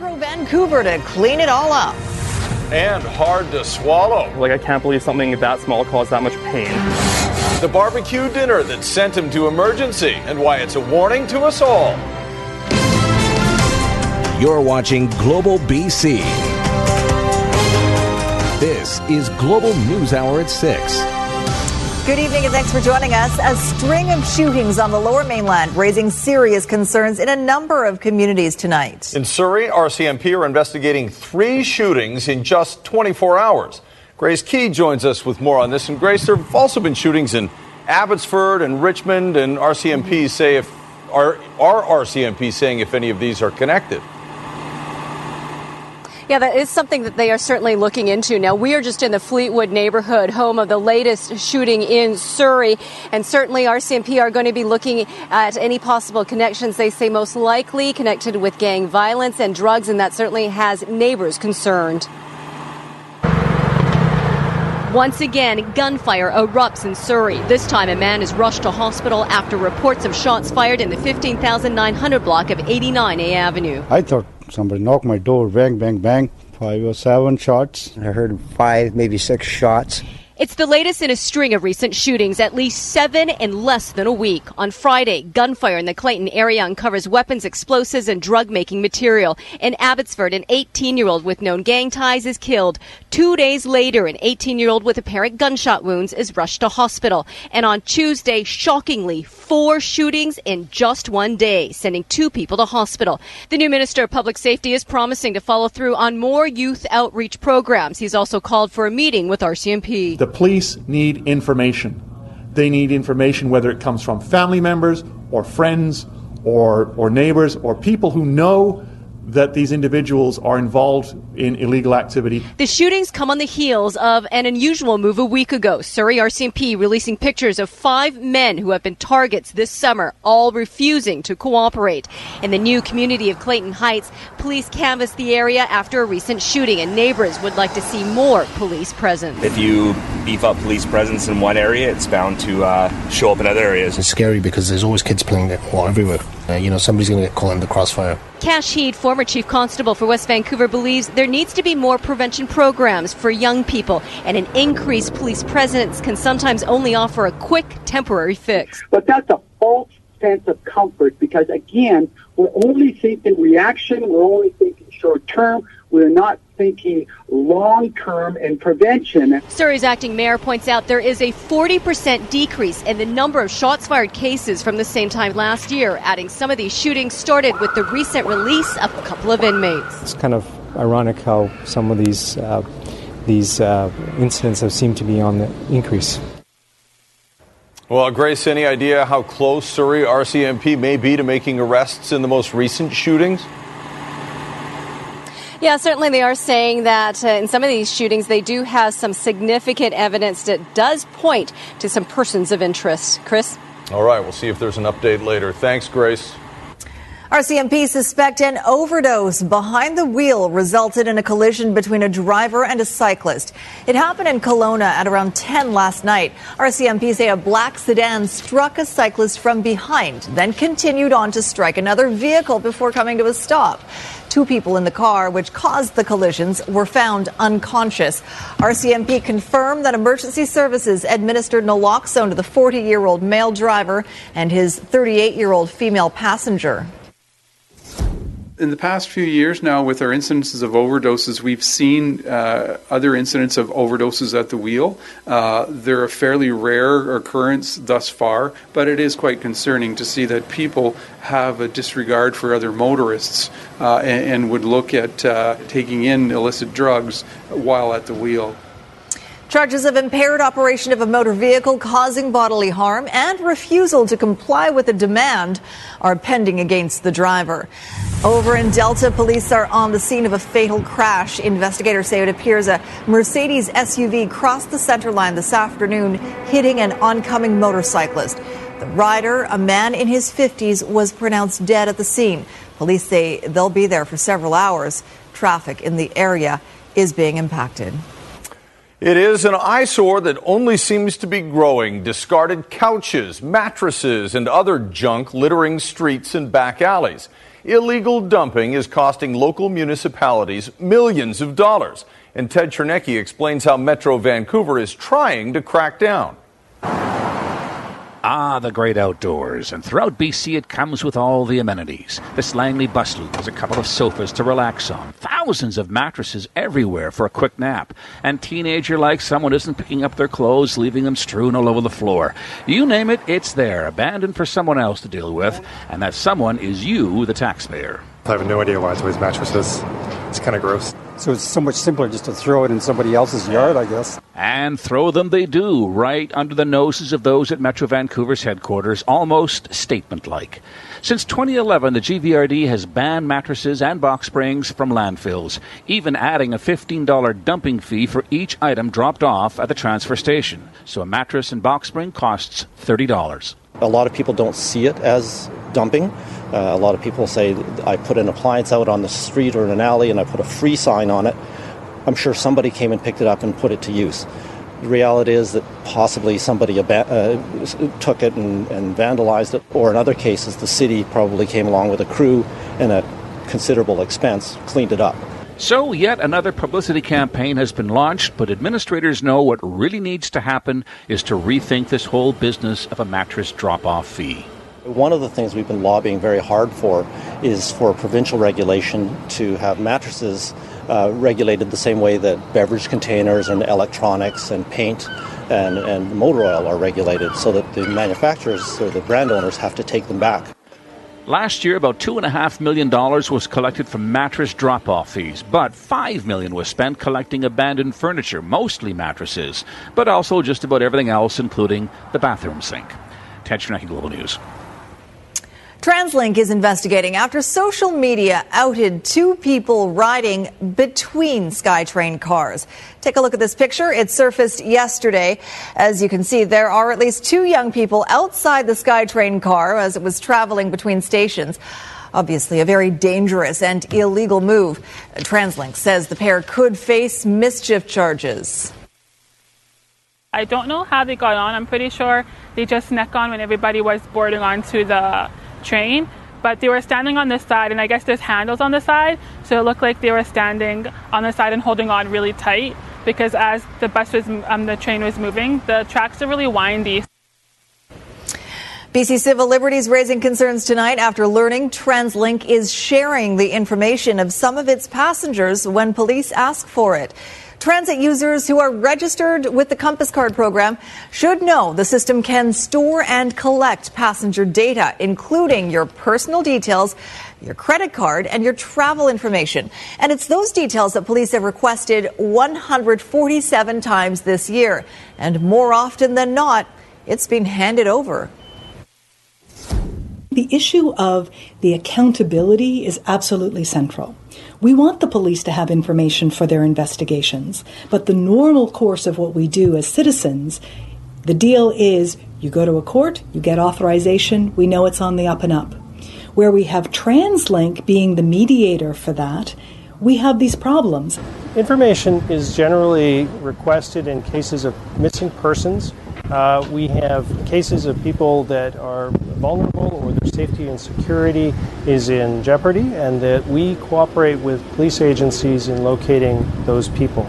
Metro Vancouver to clean it all up. And hard to swallow. Like, I can't believe something that small caused that much pain. The barbecue dinner that sent him to emergency and why it's a warning to us all. You're watching Global BC. This is Global News Hour at 6. Good evening and thanks for joining us. A string of shootings on the lower mainland raising serious concerns in a number of communities tonight. In Surrey, RCMP are investigating three shootings in just 24 hours. Grace Ke joins us with more on this. And Grace, there have also been shootings in Abbotsford and Richmond, and RCMP say if are, are RCMP saying if any of these are connected? Yeah, that is something that they are certainly looking into. Now, we are just in the Fleetwood neighborhood, home of the latest shooting in Surrey, and certainly RCMP are going to be looking at any possible connections. They say most likely connected with gang violence and drugs, and that certainly has neighbors concerned. Once again, gunfire erupts in Surrey. This time, a man is rushed to hospital after reports of shots fired in the 15,900 block of 89A Avenue. I thought somebody knocked my door, bang, bang, bang. Five or seven shots. I heard five, maybe six shots. It's the latest in a string of recent shootings, at least seven in less than a week. On Friday, gunfire in the Clayton area uncovers weapons, explosives, and drug making material. In Abbotsford, an 18 year old with known gang ties is killed. Two days later, an 18 year old with apparent gunshot wounds is rushed to hospital. And on Tuesday, shockingly, four shootings in just one day, sending two people to hospital. The new Minister of Public Safety is promising to follow through on more youth outreach programs. He's also called for a meeting with RCMP. The police need information. They need information whether it comes from family members or friends or, or neighbors or people who know that these individuals are involved in illegal activity. The shootings come on the heels of an unusual move a week ago. Surrey RCMP releasing pictures of five men who have been targets this summer, all refusing to cooperate. In the new community of Clayton Heights, police canvassed the area after a recent shooting, and neighbors would like to see more police presence. If you beef up police presence in one area, it's bound to uh, show up in other areas. It's scary because there's always kids playing well, everywhere. Uh, you know, somebody's going to get caught in the crossfire. Kash Heed, former chief constable for West Vancouver, believes there needs to be more prevention programs for young people, and an increased police presence can sometimes only offer a quick, temporary fix. But that's a false sense of comfort because, again, we're only thinking reaction, we're only thinking short term, we're not thinking long term and prevention. Surrey's acting mayor points out there is a 40% decrease in the number of shots fired cases from the same time last year, adding some of these shootings started with the recent release of a couple of inmates. It's kind of ironic how some of these uh, these uh, incidents have seemed to be on the increase. Well, Grace, any idea how close Surrey RCMP may be to making arrests in the most recent shootings? Yeah, certainly they are saying that uh, in some of these shootings, they do have some significant evidence that does point to some persons of interest. Chris? All right, we'll see if there's an update later. Thanks, Grace. RCMP suspect an overdose behind the wheel resulted in a collision between a driver and a cyclist. It happened in Kelowna at around 10 last night. RCMP say a black sedan struck a cyclist from behind, then continued on to strike another vehicle before coming to a stop. Two people in the car, which caused the collisions, were found unconscious. RCMP confirmed that emergency services administered naloxone to the 40 year old male driver and his 38 year old female passenger in the past few years now, with our incidences of overdoses, we've seen uh, other incidents of overdoses at the wheel. Uh, they're a fairly rare occurrence thus far, but it is quite concerning to see that people have a disregard for other motorists uh, and, and, would look at uh, taking in illicit drugs while at the wheel. Charges of impaired operation of a motor vehicle causing bodily harm and refusal to comply with a demand are pending against the driver. Over in Delta, police are on the scene of a fatal crash. Investigators say it appears a Mercedes SUV crossed the center line this afternoon, hitting an oncoming motorcyclist. The rider, a man in his 50s, was pronounced dead at the scene. Police say they'll be there for several hours. Traffic in the area is being impacted. It is an eyesore that only seems to be growing. Discarded couches, mattresses, and other junk littering streets and back alleys. illegal dumping is costing local municipalities millions of dollars. And Ted Chernecki explains how Metro Vancouver is trying to crack down. Ah, the great outdoors. And throughout BC, it comes with all the amenities. This Langley bus loop has a couple of sofas to relax on, thousands of mattresses everywhere for a quick nap, and teenager like someone isn't picking up their clothes, leaving them strewn all over the floor. You name it, it's there, abandoned for someone else to deal with, and that someone is you, the taxpayer. I have no idea why it's always mattresses. It's kind of gross. So it's so much simpler just to throw it in somebody else's yard, I guess. And throw them they do, right under the noses of those at Metro Vancouver's headquarters, almost statement like. Since 2011, the GVRD has banned mattresses and box springs from landfills, even adding a $15 dumping fee for each item dropped off at the transfer station. So a mattress and box spring costs $30. A lot of people don't see it as dumping. Uh, a lot of people say I put an appliance out on the street or in an alley and I put a free sign on it. I'm sure somebody came and picked it up and put it to use. The reality is that possibly somebody ab- uh, took it and, and vandalized it, or in other cases, the city probably came along with a crew and at considerable expense cleaned it up. So, yet another publicity campaign has been launched, but administrators know what really needs to happen is to rethink this whole business of a mattress drop off fee. One of the things we've been lobbying very hard for is for provincial regulation to have mattresses uh, regulated the same way that beverage containers and electronics and paint and, and motor oil are regulated so that the manufacturers or the brand owners have to take them back. Last year, about $2.5 million was collected from mattress drop off fees, but 5 million was spent collecting abandoned furniture, mostly mattresses, but also just about everything else, including the bathroom sink. Chernecki, Global News. TransLink is investigating after social media outed two people riding between SkyTrain cars. Take a look at this picture. It surfaced yesterday. As you can see, there are at least two young people outside the SkyTrain car as it was traveling between stations. Obviously, a very dangerous and illegal move. TransLink says the pair could face mischief charges. I don't know how they got on. I'm pretty sure they just snuck on when everybody was boarding onto the train, but they were standing on this side, and I guess there's handles on the side, so it looked like they were standing on the side and holding on really tight because as the bus was, um, the train was moving, the tracks are really windy. BC Civil Liberties raising concerns tonight after learning TransLink is sharing the information of some of its passengers when police ask for it. Transit users who are registered with the Compass Card program should know the system can store and collect passenger data, including your personal details, your credit card, and your travel information. And it's those details that police have requested 147 times this year. And more often than not, it's been handed over. The issue of the accountability is absolutely central. We want the police to have information for their investigations, but the normal course of what we do as citizens, the deal is you go to a court, you get authorization, we know it's on the up and up. Where we have TransLink being the mediator for that, we have these problems. Information is generally requested in cases of missing persons. Uh, we have cases of people that are vulnerable or their safety and security is in jeopardy, and that we cooperate with police agencies in locating those people.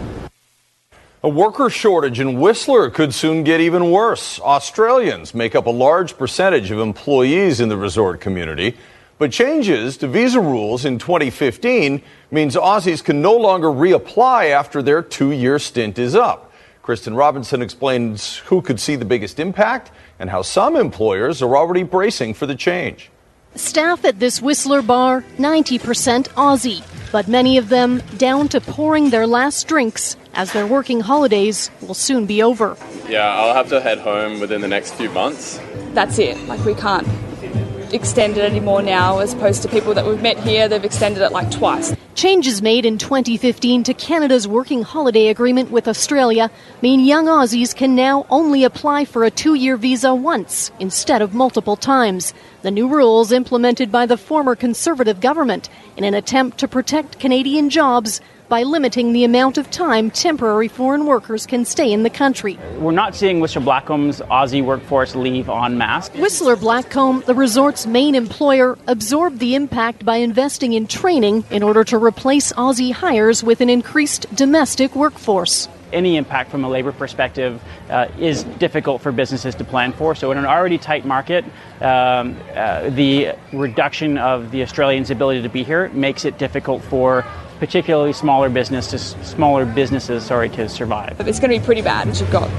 A worker shortage in Whistler could soon get even worse. Australians make up a large percentage of employees in the resort community. But changes to visa rules in 2015 means Aussies can no longer reapply after their two year stint is up. Kristen Robinson explains who could see the biggest impact and how some employers are already bracing for the change. Staff at this Whistler bar, 90% Aussie, but many of them down to pouring their last drinks as their working holidays will soon be over. Yeah, I'll have to head home within the next few months. That's it. Like, we can't extend it anymore now, as opposed to people that we've met here, they've extended it like twice. Changes made in 2015 to Canada's working holiday agreement with Australia mean young Aussies can now only apply for a two year visa once instead of multiple times. The new rules implemented by the former Conservative government in an attempt to protect Canadian jobs by limiting the amount of time temporary foreign workers can stay in the country. We're not seeing Whistler Blackcomb's Aussie workforce leave en masse. Whistler Blackcomb, the resort's main employer, absorbed the impact by investing in training in order to replace Aussie hires with an increased domestic workforce any impact from a labor perspective uh, is difficult for businesses to plan for. So, in an already tight market, um, uh, the reduction of the Australians' ability to be here makes it difficult for particularly smaller businesses, smaller businesses, sorry, to survive. It's going to be pretty bad. You've got a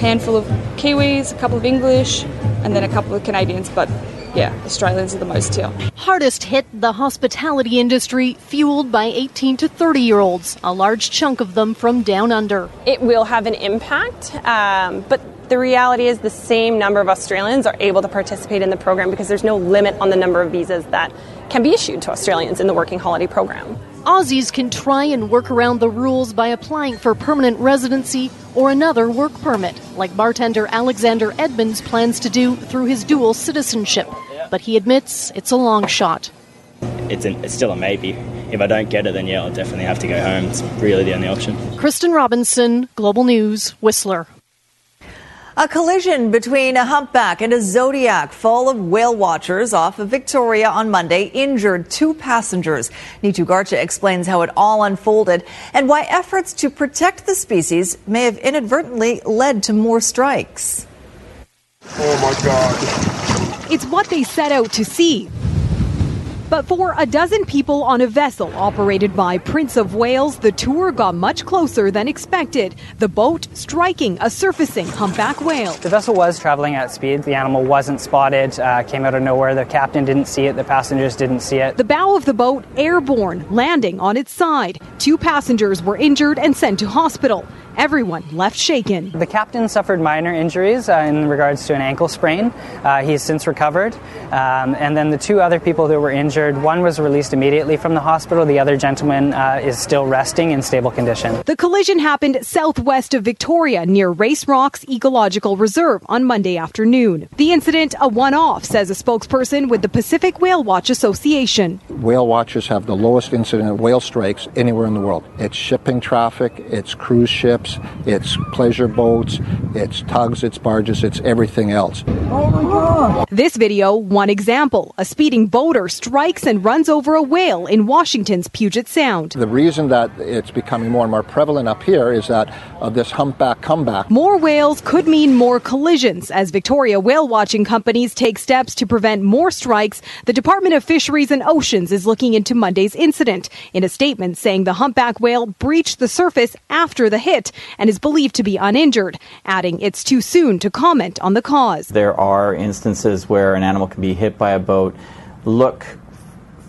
handful of Kiwis, a couple of English, and then a couple of Canadians, but yeah, Australians are the most here. Hardest hit the hospitality industry, fueled by 18 to 30 year olds, a large chunk of them from down under. It will have an impact, um, but the reality is the same number of Australians are able to participate in the program because there's no limit on the number of visas that can be issued to Australians in the working holiday program. Aussies can try and work around the rules by applying for permanent residency or another work permit, like bartender Alexander Edmonds plans to do through his dual citizenship. But he admits it's a long shot. It's, an, it's still a maybe. If I don't get it, then yeah, I'll definitely have to go home. It's really the only option. Kristen Robinson, Global News, Whistler. A collision between a humpback and a zodiac full of whale watchers off of Victoria on Monday injured two passengers. Neetu Garcha explains how it all unfolded and why efforts to protect the species may have inadvertently led to more strikes. Oh my God. It's what they set out to see. But for a dozen people on a vessel operated by Prince of Whales, the tour got much closer than expected. The boat striking a surfacing humpback whale. The vessel was traveling at speed. The animal wasn't spotted, uh, came out of nowhere. The captain didn't see it, the passengers didn't see it. The bow of the boat airborne, landing on its side. Two passengers were injured and sent to hospital. Everyone left shaken. The captain suffered minor injuries uh, in regards to an ankle sprain. Uh, he's since recovered. Um, and then the two other people that were injured, one was released immediately from the hospital. The other gentleman uh, is still resting in stable condition. The collision happened southwest of Victoria near Race Rocks Ecological Reserve on Monday afternoon. The incident, a one off, says a spokesperson with the Pacific Whale Watch Association. Whale watchers have the lowest incident of whale strikes anywhere in the world. It's shipping traffic, it's cruise ships ships, it's pleasure boats, it's tugs, it's barges, it's everything else. Oh my God. This video, one example. A speeding boater strikes and runs over a whale in Washington's Puget Sound. The reason that it's becoming more and more prevalent up here is that of this humpback comeback. More whales could mean more collisions. As Victoria whale watching companies take steps to prevent more strikes, the Department of Fisheries and Oceans is looking into Monday's incident. In a statement saying the humpback whale breached the surface after the hit and is believed to be uninjured, adding it's too soon to comment on the cause. There are instances where an animal can be hit by a boat, look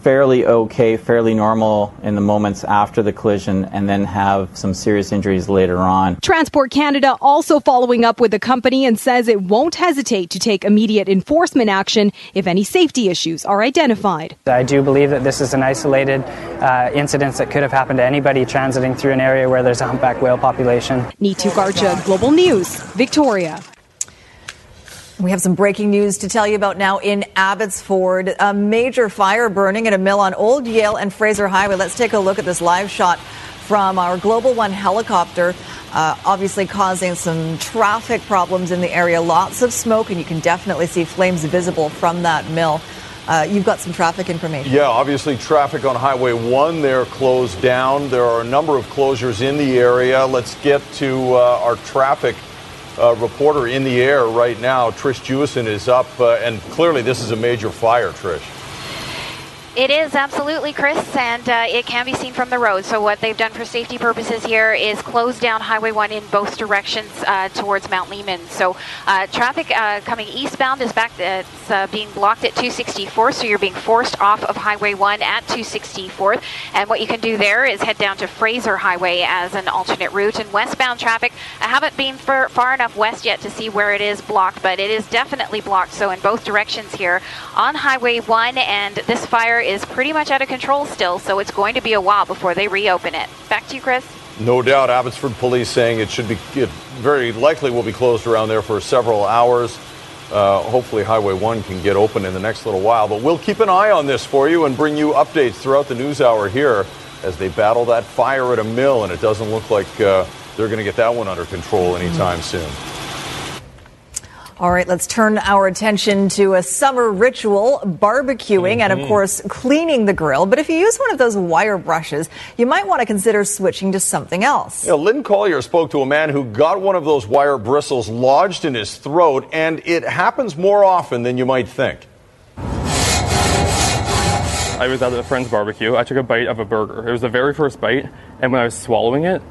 fairly okay, fairly normal in the moments after the collision, and then have some serious injuries later on. Transport Canada also following up with the company and says it won't hesitate to take immediate enforcement action if any safety issues are identified. I do believe that this is an isolated uh, incident that could have happened to anybody transiting through an area where there's a humpback whale population. Neetu Garcha, Global News, Victoria. We have some breaking news to tell you about now in Abbotsford. A major fire burning at a mill on Old Yale and Fraser Highway. Let's take a look at this live shot from our Global One helicopter. Uh, obviously, causing some traffic problems in the area. Lots of smoke, and you can definitely see flames visible from that mill. Uh, you've got some traffic information. Yeah, obviously, traffic on Highway 1 there closed down. There are a number of closures in the area. Let's get to uh, our traffic uh, reporter in the air right now. Trish Jewison is up, uh, and clearly this is a major fire, Trish. It is absolutely, Chris, and uh, it can be seen from the road. So what they've done for safety purposes here is close down Highway 1 in both directions uh, towards Mount Lehman. So uh, traffic uh, coming eastbound is back. It's uh, being blocked at 264, so you're being forced off of Highway 1 at 264. And what you can do there is head down to Fraser Highway as an alternate route. And westbound traffic, I haven't been far, far enough west yet to see where it is blocked, but it is definitely blocked. So in both directions here on Highway 1, and this fire is pretty much out of control still, so it's going to be a while before they reopen it. Back to you, Chris. No doubt, Abbotsford police saying it should be, it very likely will be closed around there for several hours. Uh, hopefully, Highway 1 can get open in the next little while. But we'll keep an eye on this for you and bring you updates throughout the news hour here as they battle that fire at a mill, and it doesn't look like uh, they're going to get that one under control anytime soon. All right, let's turn our attention to a summer ritual, barbecuing, and of Mhm. course, cleaning the grill. But if you use one of those wire brushes, you might want to consider switching to something else. You know, Lynn Colliar spoke to a man who got one of those wire bristles lodged in his throat, and it happens more often than you might think. I was at a friend's barbecue. I took a bite of a burger. It was the very first bite, and when I was swallowing it,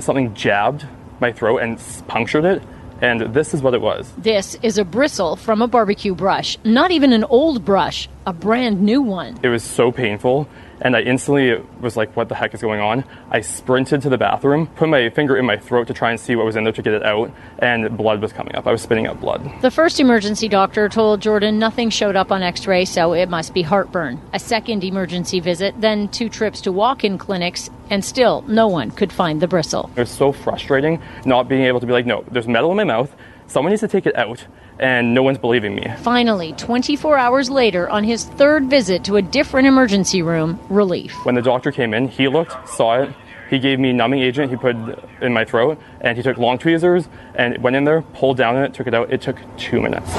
something jabbed my throat and punctured it, and this is what it was. This is a bristle from a barbecue brush. Not even an old brush, a brand new one. It was so painful, and I instantly was like, what the heck is going on? I sprinted to the bathroom, put my finger in my throat to try and see what was in there to get it out, and blood was coming up. I was spitting out blood. The first emergency doctor told Jordan nothing showed up on x ray, so it must be heartburn. A second emergency visit, then two trips to walk in clinics, and still no one could find the bristle. It was so frustrating not being able to be like, no, there's metal in my mouth, someone needs to take it out, and no one's believing me. Finally, 24 hours later, on his third visit to a different emergency room, relief. When the doctor came in, he looked, saw it. He gave me numbing agent he put in my throat, and he took long tweezers and went in there, pulled down it, took it out. It took two minutes.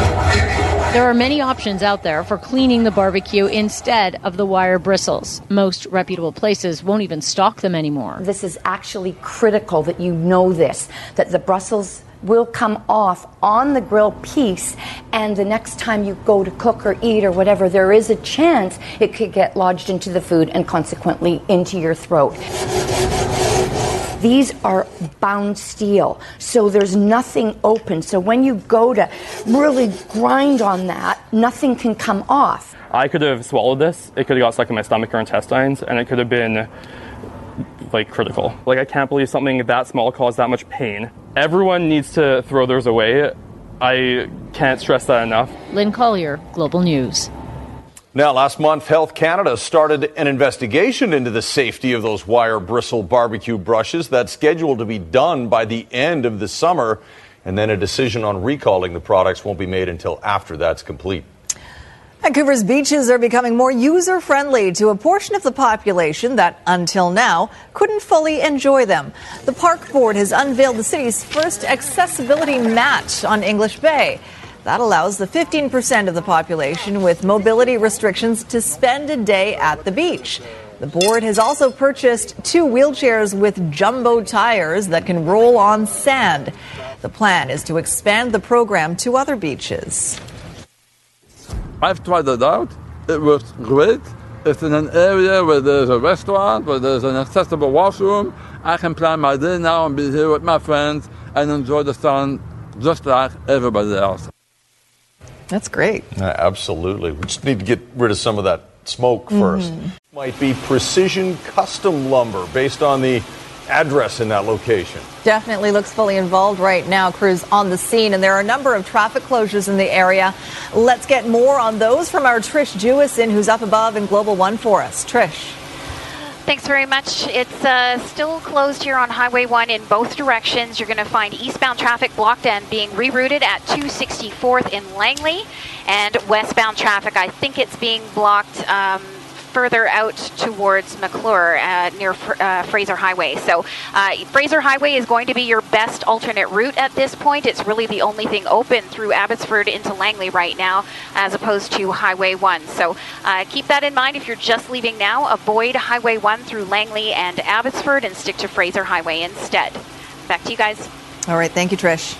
There are many options out there for cleaning the barbecue instead of the wire bristles. Most reputable places won't even stock them anymore. This is actually critical that you know this, that the Brussels will come off on the grill piece, and the next time you go to cook or eat or whatever, there is a chance it could get lodged into the food and consequently into your throat. These are bound steel, so there's nothing open. So when you go to really grind on that, nothing can come off. I could have swallowed this. It could have got stuck in my stomach or intestines, and it could have been like critical. Like I can't believe something that small caused that much pain. Everyone needs to throw theirs away. I can't stress that enough. Lynn Colliar, Global News. Now, last month, Health Canada started an investigation into the safety of those wire bristle barbecue brushes. That's scheduled to be done by the end of the summer, and then a decision on recalling the products won't be made until after that's complete. Vancouver's beaches are becoming more user friendly to a portion of the population that, until now, couldn't fully enjoy them. The Park Board has unveiled the city's first accessibility mat on English Bay. That allows the 15% of the population with mobility restrictions to spend a day at the beach. The board has also purchased two wheelchairs with jumbo tires that can roll on sand. The plan is to expand the program to other beaches. I've tried it out. It works great. It's in an area where there's a restaurant, where there's an accessible washroom. I can plan my day now and be here with my friends and enjoy the sun just like everybody else. That's great. Yeah, absolutely. We just need to get rid of some of that smoke 1st Mhm. Might be precision custom lumber based on the address in that location. Definitely looks fully involved right now. Crews on the scene, and there are a number of traffic closures in the area. Let's get more on those from our Trish Jewison, who's up above in Global One for us. Trish. Thanks very much. It's uh, still closed here on Highway 1 in both directions. You're going to find eastbound traffic blocked and being rerouted at 264th in Langley, and westbound traffic, I think it's being blocked. Um, Further out towards McClure uh, near Fr- uh, Fraser Highway. So, uh, Fraser Highway is going to be your best alternate route at this point. It's really the only thing open through Abbotsford into Langley right now, as opposed to Highway 1. So, uh, keep that in mind if you're just leaving now. Avoid Highway 1 through Langley and Abbotsford and stick to Fraser Highway instead. Back to you guys. All right. Thank you, Trish.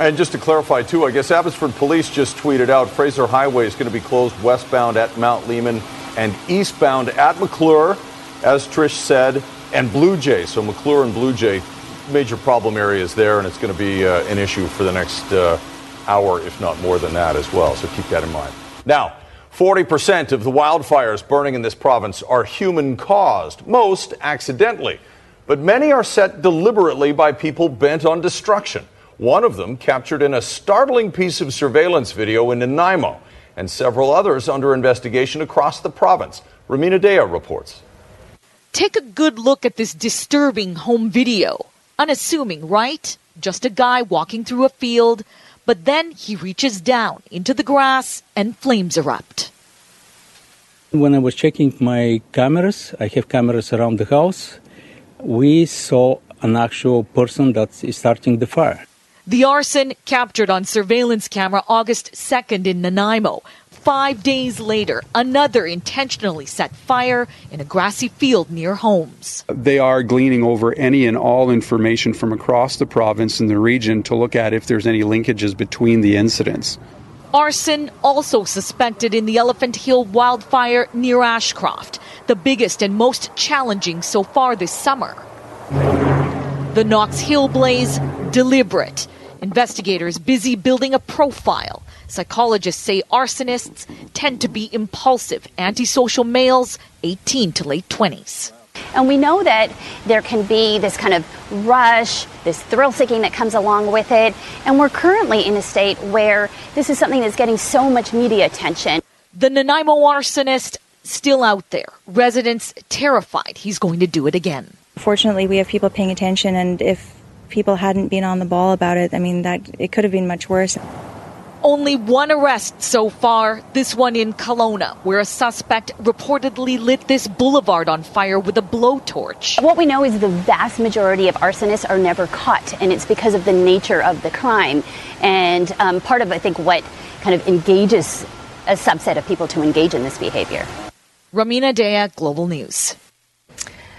And just to clarify, too, I guess Abbotsford Police just tweeted out Fraser Highway is going to be closed westbound at Mount Lehman and eastbound at McClure, as Trish said, and Blue Jay. So McClure and Blue Jay, major problem areas there, and it's going to be uh, an issue for the next uh, hour, if not more than that as well. So keep that in mind. Now, 40% of the wildfires burning in this province are human caused, most accidentally. But many are set deliberately by people bent on destruction. One of them captured in a startling piece of surveillance video in Nanaimo, and several others under investigation across the province. Rumina Daya reports. Take a good look at this disturbing home video. Unassuming, right? Just a guy walking through a field, but then he reaches down into the grass and flames erupt. When I was checking my cameras, I have cameras around the house, we saw an actual person that is starting the fire. The arson captured on surveillance camera August 2nd in Nanaimo. Five days later, another intentionally set fire in a grassy field near homes. They are gleaning over any and all information from across the province and the region to look at if there's any linkages between the incidents. Arson also suspected in the Elephant Hill wildfire near Ashcroft, the biggest and most challenging so far this summer. The Knox Hill blaze, deliberate. Investigators busy building a profile. Psychologists say arsonists tend to be impulsive, antisocial males, 18 to late 20s. And we know that there can be this kind of rush, this thrill seeking that comes along with it. And we're currently in a state where this is something that's getting so much media attention. The Nanaimo arsonist still out there. Residents terrified he's going to do it again. Fortunately, we have people paying attention, and if people hadn't been on the ball about it, I mean, that it could have been much worse. Only one arrest so far, this one in Kelowna, where a suspect reportedly lit this boulevard on fire with a blowtorch. What we know is the vast majority of arsonists are never caught, and it's because of the nature of the crime. And um, part of, I think, what kind of engages a subset of people to engage in this behavior. Rumina Daya, Global News.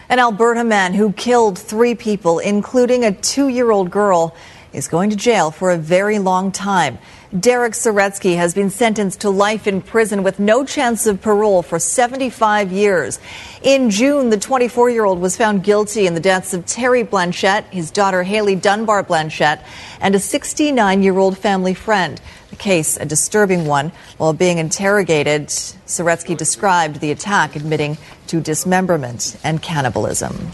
An Alberta man who killed three people, including a two year old girl, is going to jail for a very long time. Derek Saretsky has been sentenced to life in prison with no chance of parole for 75 years. In June, the 24 year old was found guilty in the deaths of Terry Blanchette, his daughter Hailey Dunbar Blanchette, and a 69 year old family friend. The case, a disturbing one. While being interrogated, Saretsky described the attack, admitting to dismemberment and cannibalism.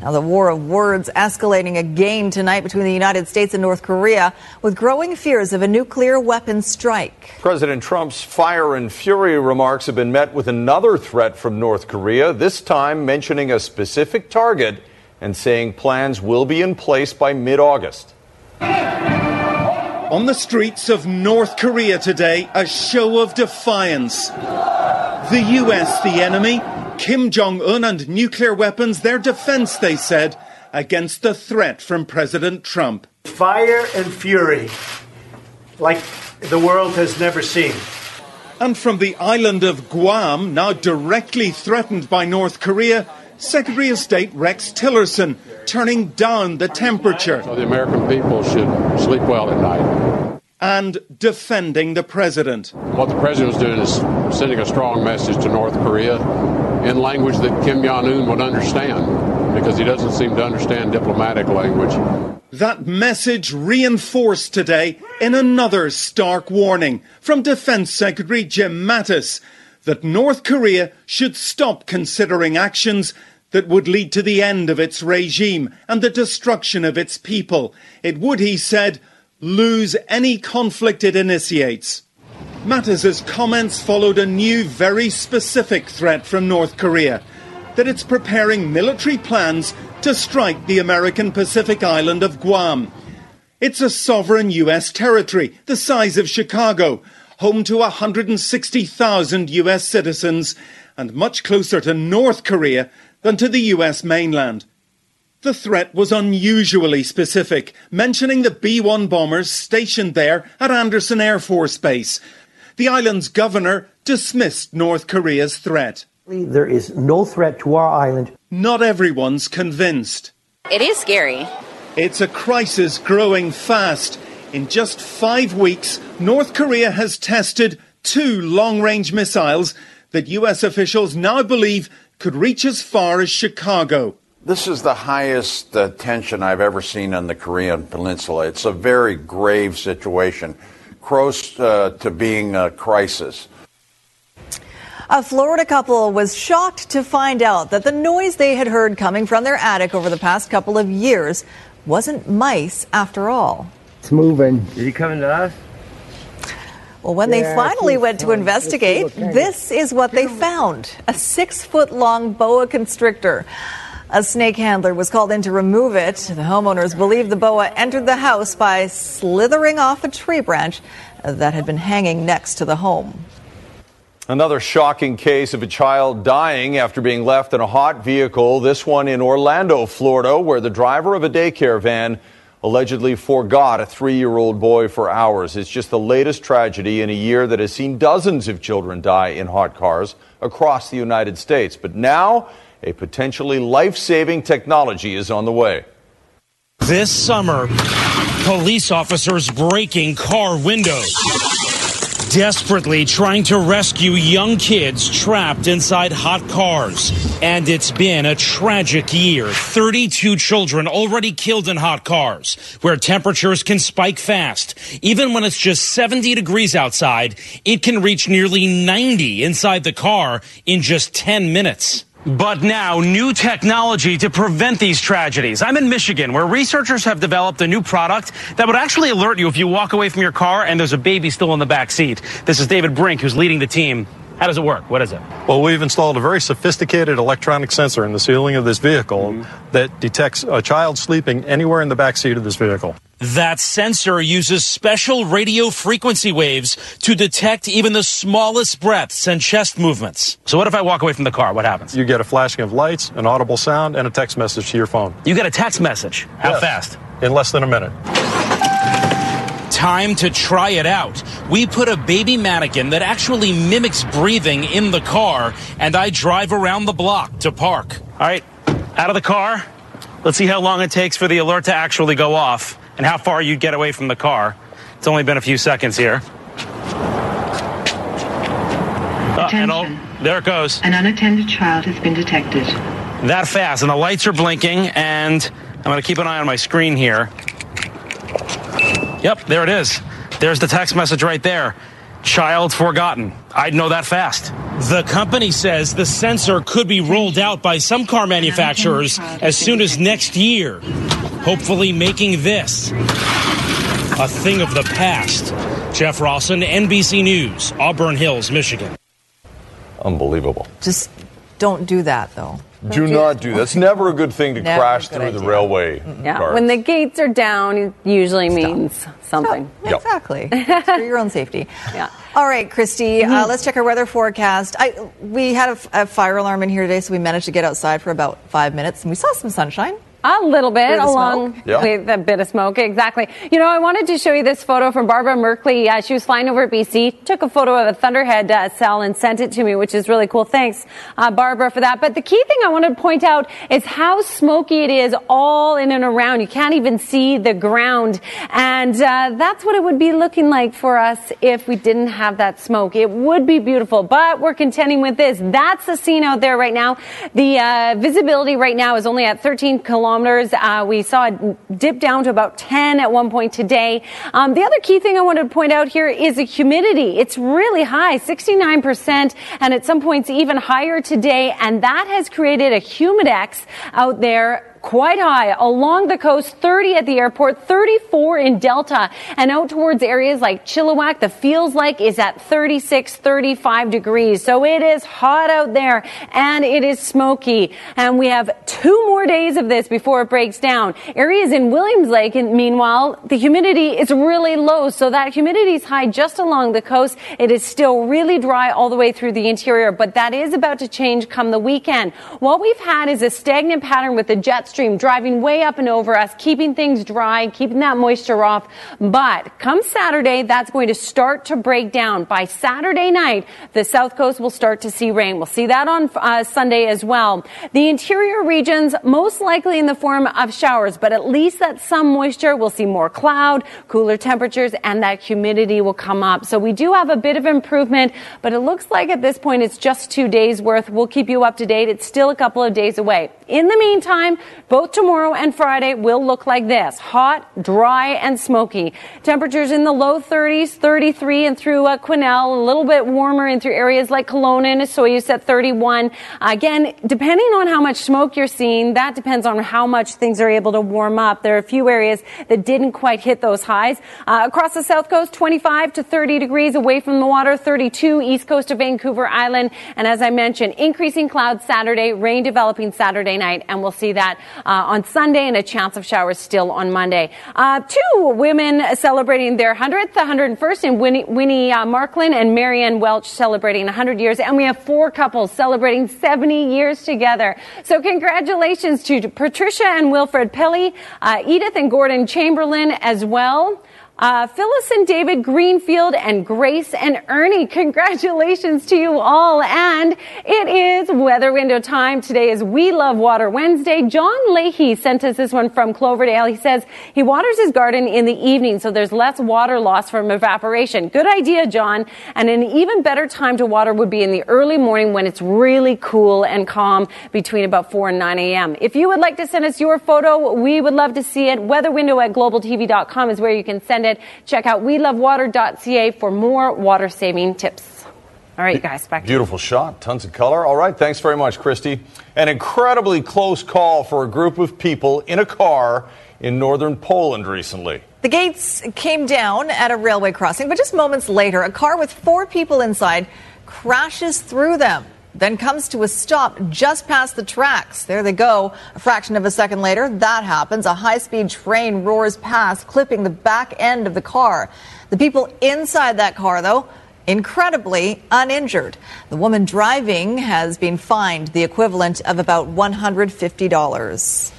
Now, the war of words escalating again tonight between the United States and North Korea with growing fears of a nuclear weapon strike. President Trump's fire and fury remarks have been met with another threat from North Korea, this time mentioning a specific target and saying plans will be in place by mid August. On the streets of North Korea today, a show of defiance. The US, the enemy, Kim Jong un and nuclear weapons, their defense, they said, against the threat from President Trump. Fire and fury like the world has never seen. And from the island of Guam, now directly threatened by North Korea, Secretary of State Rex Tillerson turning down the temperature. So the American people should sleep well at night. And defending the president. What the president is doing is sending a strong message to North Korea in language that Kim Jong un would understand, because he doesn't seem to understand diplomatic language. That message reinforced today in another stark warning from Defense Secretary Jim Mattis that North Korea should stop considering actions that would lead to the end of its regime and the destruction of its people. It would, he said, lose any conflict it initiates. Mattis's comments followed a new, very specific threat from North Korea that it's preparing military plans to strike the American Pacific island of Guam. It's a sovereign US territory the size of Chicago, home to 160,000 US citizens, and much closer to North Korea than to the US mainland. The threat was unusually specific, mentioning the B 1 bombers stationed there at Andersen Air Force Base. The island's governor dismissed North Korea's threat. There is no threat to our island. Not everyone's convinced. It is scary. It's a crisis growing fast. In just five weeks, North Korea has tested two long range missiles that US officials now believe could reach as far as Chicago. This is the highest uh, tension I've ever seen on the Korean Peninsula. It's a very grave situation, close uh, to being a crisis. A Florida couple was shocked to find out that the noise they had heard coming from their attic over the past couple of years wasn't mice after all. It's moving. Is he coming to us? Well, when Yeah, they finally went to investigate, Let's see what this is what they found a six foot long boa constrictor. A snake handler was called in to remove it. The homeowners believe the boa entered the house by slithering off a tree branch that had been hanging next to the home. Another shocking case of a child dying after being left in a hot vehicle, this one in Orlando, Florida, where the driver of a daycare van allegedly forgot a three year old boy for hours. It's just the latest tragedy in a year that has seen dozens of children die in hot cars across the United States. But now, a potentially life saving technology is on the way. This summer, police officers breaking car windows desperately trying to rescue young kids trapped inside hot cars. And it's been a tragic year. 32 children already killed in hot cars, where temperatures can spike fast. Even when it's just 70 degrees outside, it can reach nearly 90 inside the car in just 10 minutes. But now, new technology to prevent these tragedies. I'm in Michigan, where researchers have developed a new product that would actually alert you if you walk away from your car and there's a baby still in the back seat. This is David Brink, who's leading the team. How does it work? What is it? Well, we've installed a very sophisticated electronic sensor in the ceiling of this vehicle mm-hmm. that detects a child sleeping anywhere in the back seat of this vehicle. That sensor uses special radio frequency waves to detect even the smallest breaths and chest movements. So, what if I walk away from the car? What happens? You get a flashing of lights, an audible sound, and a text message to your phone. You get a text message? How yes. fast? In less than a minute. Time to try it out. We put a baby mannequin that actually mimics breathing in the car, and I drive around the block to park. All right, out of the car. Let's see how long it takes for the alert to actually go off and how far you'd get away from the car. It's only been a few seconds here. Uh, and there it goes. An unattended child has been detected. That fast, and the lights are blinking, and I'm going to keep an eye on my screen here. Yep, there it is. There's the text message right there. Child forgotten. I'd know that fast. The company says the sensor could be rolled out by some car manufacturers as soon as next year hopefully making this a thing of the past. Jeff Rossen, NBC News, Auburn Hills, Michigan. Unbelievable. Just don't do that, though. Do not do that. That's never a good thing to Never crash a good through idea. the railway. Yeah, car. when the gates are down, it usually means something. Yep. Exactly. It's for your own safety. Yeah. All right, Christy, uh, let's check our weather forecast. I, we had a, f- a fire alarm in here today, so we managed to get outside for about five minutes, and we saw some sunshine. A little bit, Bit along smoke. Yeah. with a bit of smoke, exactly. You know, I wanted to show you this photo from Barbara Merkley. Uh, she was flying over BC, took a photo of a Thunderhead uh, cell and sent it to me, which is really cool. Thanks, uh, Barbara, for that. But the key thing I want to point out is how smoky it is all in and around. You can't even see the ground. And uh, that's what it would be looking like for us if we didn't have that smoke. It would be beautiful, but we're contending with this. That's the scene out there right now. The uh, visibility right now is only at 13 kilometers. Uh, we saw it dip down to about 10 at one point today. Um, the other key thing I wanted to point out here is the humidity. It's really high, 69%, and at some points even higher today, and that has created a humidex out there quite high. Along the coast 30 at the airport 34 in delta. And out towards areas like chilliwack the feels like is at 36 35 degrees. So it is hot out there and it is smoky. And we have two more days of this before it breaks down. Areas in williams lake and meanwhile the humidity is really low. So that humidity is high just along the coast. It is still really dry all the way through the interior but that is about to change come the weekend. What we've had is a stagnant pattern with the jet stream driving way up and over us, keeping things dry, keeping that moisture off. But come Saturday, that's going to start to break down. By Saturday night, the south coast will start to see rain. We'll see that on uh, Sunday as well. The interior regions, most likely in the form of showers, but at least that some moisture. We'll see more cloud, cooler temperatures, and that humidity will come up. So we do have a bit of improvement, but it looks like at this point it's just two days worth. We'll keep you up to date. It's still a couple of days away. In the meantime, both tomorrow and Friday will look like this. Hot, dry, and smoky. Temperatures in the low 30s, 33 and through uh, Quesnel, a little bit warmer in through areas like Kelowna and Osoyoos at 31. Again, depending on how much smoke you're seeing, that depends on how much things are able to warm up. There are a few areas that didn't quite hit those highs. Uh, across the south coast, 25 to 30 degrees away from the water, 32 east coast of Vancouver Island. And as I mentioned, increasing clouds Saturday, rain developing Saturday night, and we'll see that on Sunday and a chance of showers still on Monday. Uh, two women celebrating their 100th, 101st, and Winnie, Winnie uh, Marklin and Marianne Welch celebrating 100 years. And we have four couples celebrating 70 years together. So congratulations to Patricia and Wilfred Pelly, uh, Edith and Gordon Chamberlain as well. Uh, Phyllis and David Greenfield and Grace and Ernie, congratulations to you all. And it is weather window time. Today is We Love Water Wednesday. John Leahy sent us this one from Cloverdale. He says he waters his garden in the evening so there's less water loss from evaporation. Good idea, John. And an even better time to water would be in the early morning when it's really cool and calm between about 4 and 9 a.m. If you would like to send us your photo, we would love to see it. Weather window at globaltv.com is where you can send it. Check out welovewater.ca for more water saving tips. All right, guys, back to Beautiful shot, tons of color. All right, thanks very much, Christy. An incredibly close call for a group of people in a car in northern Poland recently. The gates came down at a railway crossing, but just moments later, a car with four people inside crashes through them, then comes to a stop just past the tracks. There they go. A fraction of a second later, that happens. A high speed train roars past, clipping the back end of the car. The people inside that car, though, incredibly uninjured. The woman driving has been fined the equivalent of about $150.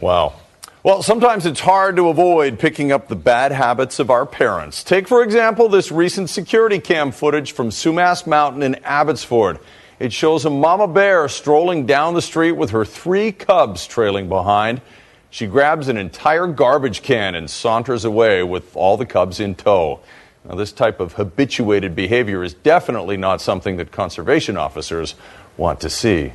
Wow. Well, sometimes it's hard to avoid picking up the bad habits of our parents. Take, for example, this recent security cam footage from Sumas Mountain in Abbotsford. It shows a mama bear strolling down the street with her three cubs trailing behind. She grabs an entire garbage can and saunters away with all the cubs in tow. Now, this type of habituated behavior is definitely not something that conservation officers want to see.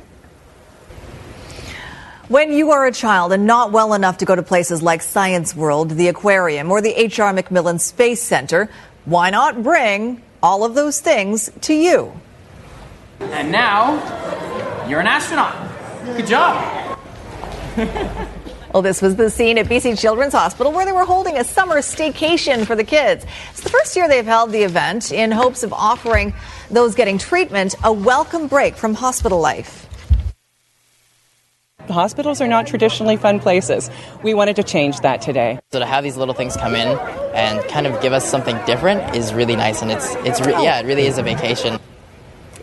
When you are a child and not well enough to go to places like Science World, the aquarium, or the H.R. MacMillan Space Center, why not bring all of those things to you? And now, you're an astronaut. Good job. Well, this was the scene at BC Children's Hospital where they were holding a summer staycation for the kids. It's the first year they've held the event in hopes of offering those getting treatment a welcome break from hospital life. Hospitals are not traditionally fun places. We wanted to change that today. So to have these little things come in and kind of give us something different is really nice, and it's it's re- yeah, it really is a vacation.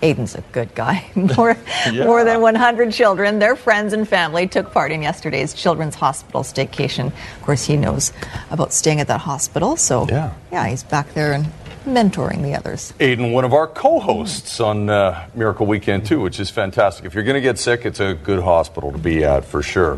Aiden's a good guy. More, Yeah. more than 100 children, their friends and family took part in yesterday's Children's Hospital staycation. Of course, he knows about staying at that hospital, so Yeah. yeah, he's back there and mentoring the others. Aiden, one of our co hosts on uh, Miracle Weekend, too, which is fantastic. If you're going to get sick, it's a good hospital to be at for sure.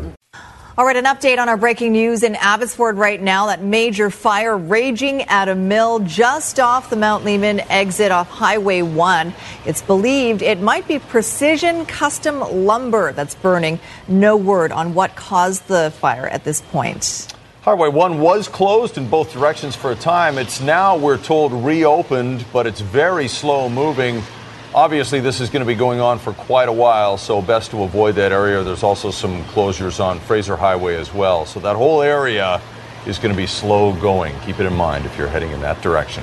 All right, an update on our breaking news in Abbotsford right now. That major fire raging at a mill just off the Mount Lehman exit off Highway 1. It's believed it might be precision custom lumber that's burning. No word on what caused the fire at this point. Highway 1 was closed in both directions for a time. It's now, we're told, reopened, but it's very slow moving. Obviously, this is going to be going on for quite a while, so best to avoid that area. There's also some closures on Fraser Highway as well. So that whole area is going to be slow going. Keep it in mind if you're heading in that direction.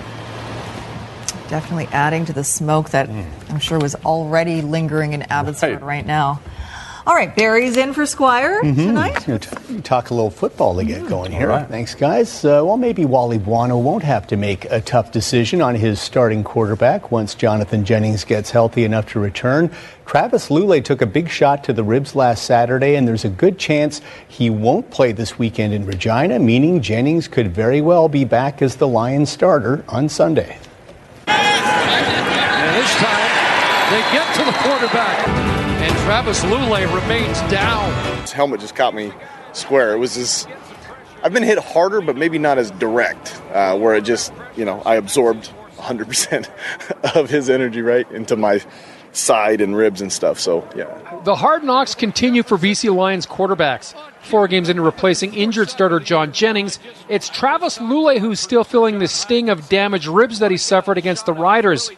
Definitely adding to the smoke that hmm. I'm sure was already lingering in Abbotsford right, now. All right, Barry's in for Squire Mhm. tonight. Gonna t- Talk a little football to get going here. right. Thanks, guys. Uh, well, maybe Wally Buono won't have to make a tough decision on his starting quarterback once Jonathan Jennings gets healthy enough to return. Travis Lulay took a big shot to the ribs last Saturday, and there's a good chance he won't play this weekend in Regina, meaning Jennings could very well be back as the Lions starter on Sunday. And this time, they get to the quarterback. And Travis Lulay remains down. His helmet just caught me square. It was just, I've been hit harder, but maybe not as direct, uh, where it just, you know, I absorbed 100% of his energy right into my side and ribs and stuff. So, yeah. The hard knocks continue for BC Lions quarterbacks. Four games into replacing injured starter John Jennings, it's Travis Lulay who's still feeling the sting of damaged ribs that he suffered against the Riders.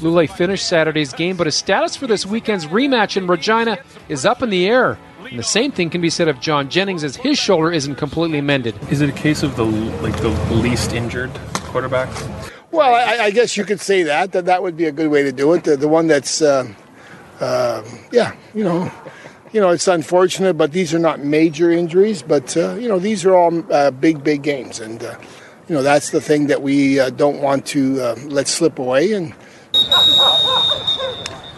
Lulay finished Saturday's game, but his status for this weekend's rematch in Regina is up in the air. And the same thing can be said of John Jennings as his shoulder isn't completely mended. Is it a case of the like the least injured quarterback? Well, I, I guess you could say that, that that would be a good way to do it. The, the one that's, uh, uh, yeah, you know, you know, it's unfortunate, but these are not major injuries. But uh, you know, these are all uh, big, big games, and uh, you know that's the thing that we uh, don't want to let slip away. And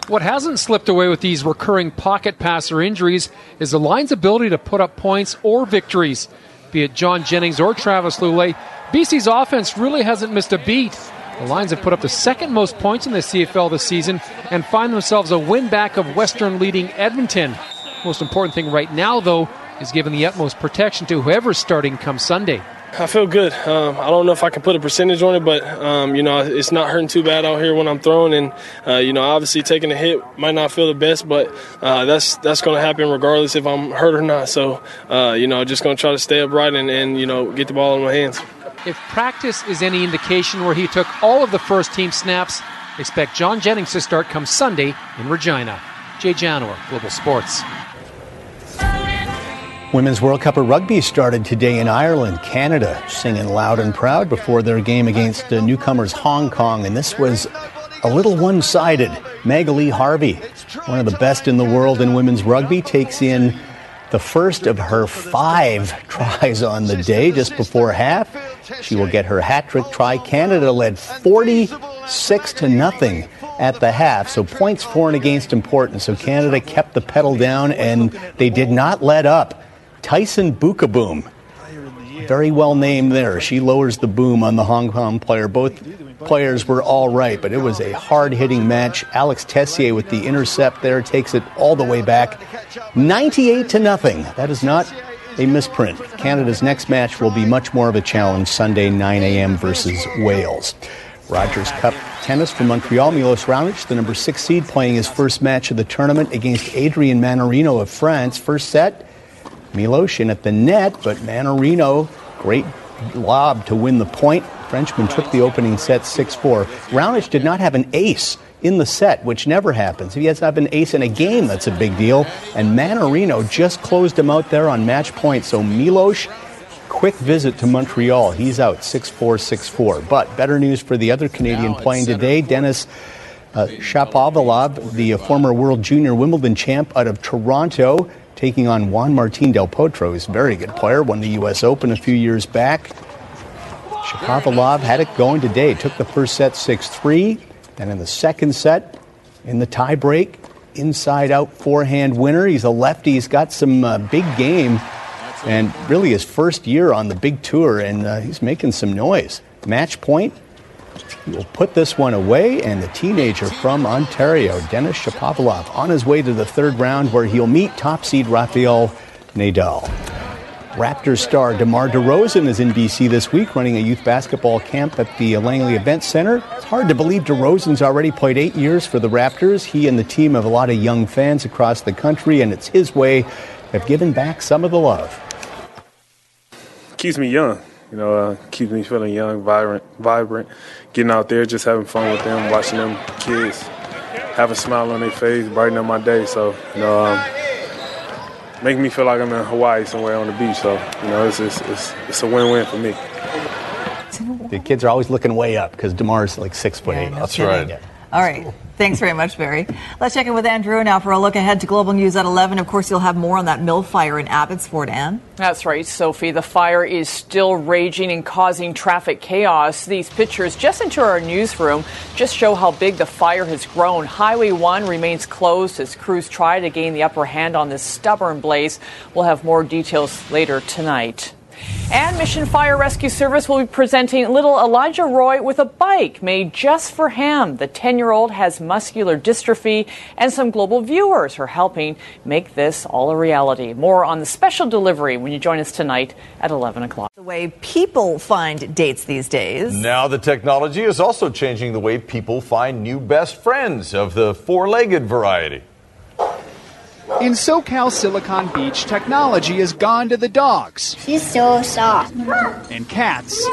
What hasn't slipped away with these recurring pocket passer injuries is the line's ability to put up points or victories. Be it John Jennings or Travis Lulay, BC's offense really hasn't missed a beat. The Lions have put up the second most points in the CFL this season and find themselves a win back of Western leading Edmonton. Most important thing right now, though, is giving the utmost protection to whoever's starting come Sunday. I feel good. Um, I don't know if I can put a percentage on it, but um, you know it's not hurting too bad out here when I'm throwing, and uh, you know obviously taking a hit might not feel the best, but uh, that's that's going to happen regardless if I'm hurt or not. So uh, you know just going to try to stay upright and, and you know get the ball in my hands. If practice is any indication where he took all of the first team snaps, expect John Jennings to start come Sunday in Regina. Jay Janower, Global Sports. Women's World Cup of Rugby started today in Ireland. Canada singing loud and proud before their game against the newcomers Hong Kong, and this was a little one sided. Magali Harvey, one of the best in the world in women's rugby, takes in the first of her five tries on the day just before half. She will get her hat trick try. Canada led 46 to nothing at the half, so points for and against important. So Canada kept the pedal down and they did not let up. Tyson Beukeboom, very well named there. She lowers the boom on the Hong Kong player. Both players were all right, but it was a hard hitting match. Alex Tessier with the intercept there takes it all the way back. 98 to nothing. That is not a misprint. Canada's next match will be much more of a challenge Sunday, 9 a.m. versus Wales. Rogers Cup tennis from Montreal. Milos Raonic, the number six seed, playing his first match of the tournament against Adrian Mannarino of France. First set, Miloshin at the net, but Mannarino, great lob to win the point. Frenchman took the opening set 6 4. Raonic did not have an ace in the set, which never happens. If he has not an ace in a game, that's a big deal. And Mannarino just closed him out there on match point. So Milos, quick visit to Montreal. He's out 6 4 6 4. But better news for the other Canadian playing today, Denis. Uh, Shapovalov, the uh, former world junior Wimbledon champ out of Toronto, taking on Juan Martin Del Potro. He's a very good player, won the U.S. Open a few years back. Shapovalov had it going today. Took the first set 6 3. Then in the second set, in the tiebreak, inside out forehand winner. He's a lefty. He's got some uh, big game and really his first year on the big tour, and uh, he's making some noise. Match point. He will put this one away, and the teenager from Ontario, Denis Shapovalov, on his way to the third round where he'll meet top seed Rafael Nadal. Raptors star DeMar DeRozan is in B.C. this week running a youth basketball camp at the Langley Event Center. It's hard to believe DeRozan's already played eight years for the Raptors. He and the team have a lot of young fans across the country, and it's his way of giving back some of the love. Keeps me young, you know, uh, keeps me feeling young, vibrant, vibrant. Getting out there, just having fun with them, watching them kids have a smile on their face, brighten up my day. So, you know, um, make me feel like I'm in Hawaii somewhere on the beach. So, you know, it's it's, it's, it's a win-win for me. The kids are always looking way up because DeMar's like six foot eight. no That's kidding. right. All right. Thanks very much, Barry. Let's check in with Andrew now for a look ahead to Global News at 11. Of course, you'll have more on that mill fire in Abbotsford, Anne. That's right, Sophie. The fire is still raging and causing traffic chaos. These pictures just into our newsroom just show how big the fire has grown. Highway 1 remains closed as crews try to gain the upper hand on this stubborn blaze. We'll have more details later tonight. And Mission Fire Rescue Service will be presenting little Elijah Roy with a bike made just for him. The 10 year old has muscular dystrophy, and some global viewers are helping make this all a reality. More on the special delivery when you join us tonight at 11 o'clock. The way people find dates these days. Now, the technology is also changing the way people find new best friends of the four legged variety. In SoCal Silicon Beach, technology has gone to the dogs. She's so soft. And cats.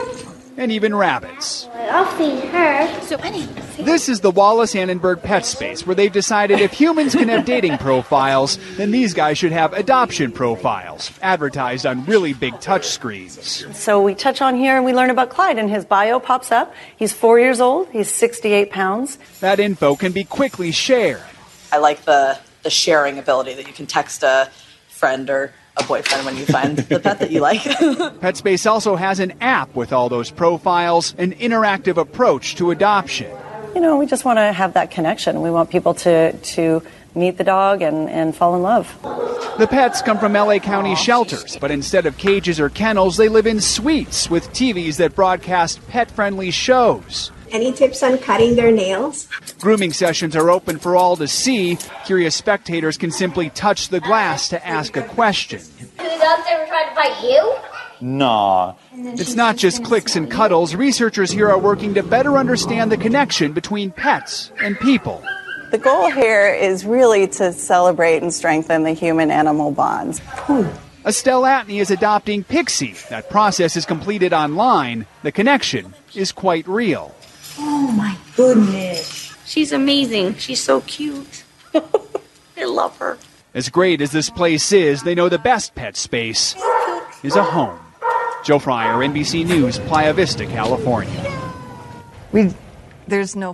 And even rabbits. I'll feed her. So, Penny. This is the Wallis Annenberg PetSpace, where they've decided if humans can have dating profiles, then these guys should have adoption profiles, advertised on really big touch screens. So we touch on here and we learn about Clyde, and his bio pops up. He's four years old, he's 68 pounds. That info can be quickly shared. I like the the sharing ability that you can text a friend or a boyfriend when you find the pet that you like. PetSpace also has an app with all those profiles, an interactive approach to adoption. You know, we just want to have that connection. We want people to, to meet the dog and, and fall in love. The pets come from LA County shelters, but instead of cages or kennels, they live in suites with TVs that broadcast pet friendly shows. Any tips on cutting their nails? Grooming sessions are open for all to see. Curious spectators can simply touch the glass to ask a question. Do the dogs ever try to bite you? Nah. It's not just clicks and cuddles. Researchers here are working to better understand the connection between pets and people. The goal here is really to celebrate and strengthen the human animal bonds. Estelle Atney is adopting Pixie. That process is completed online. The connection is quite real. Oh my goodness. She's amazing. She's so cute. I love her. As great as this place is, they know the best pet space is a home. Joe Fryer, NBC News, Playa Vista, California. We, there's no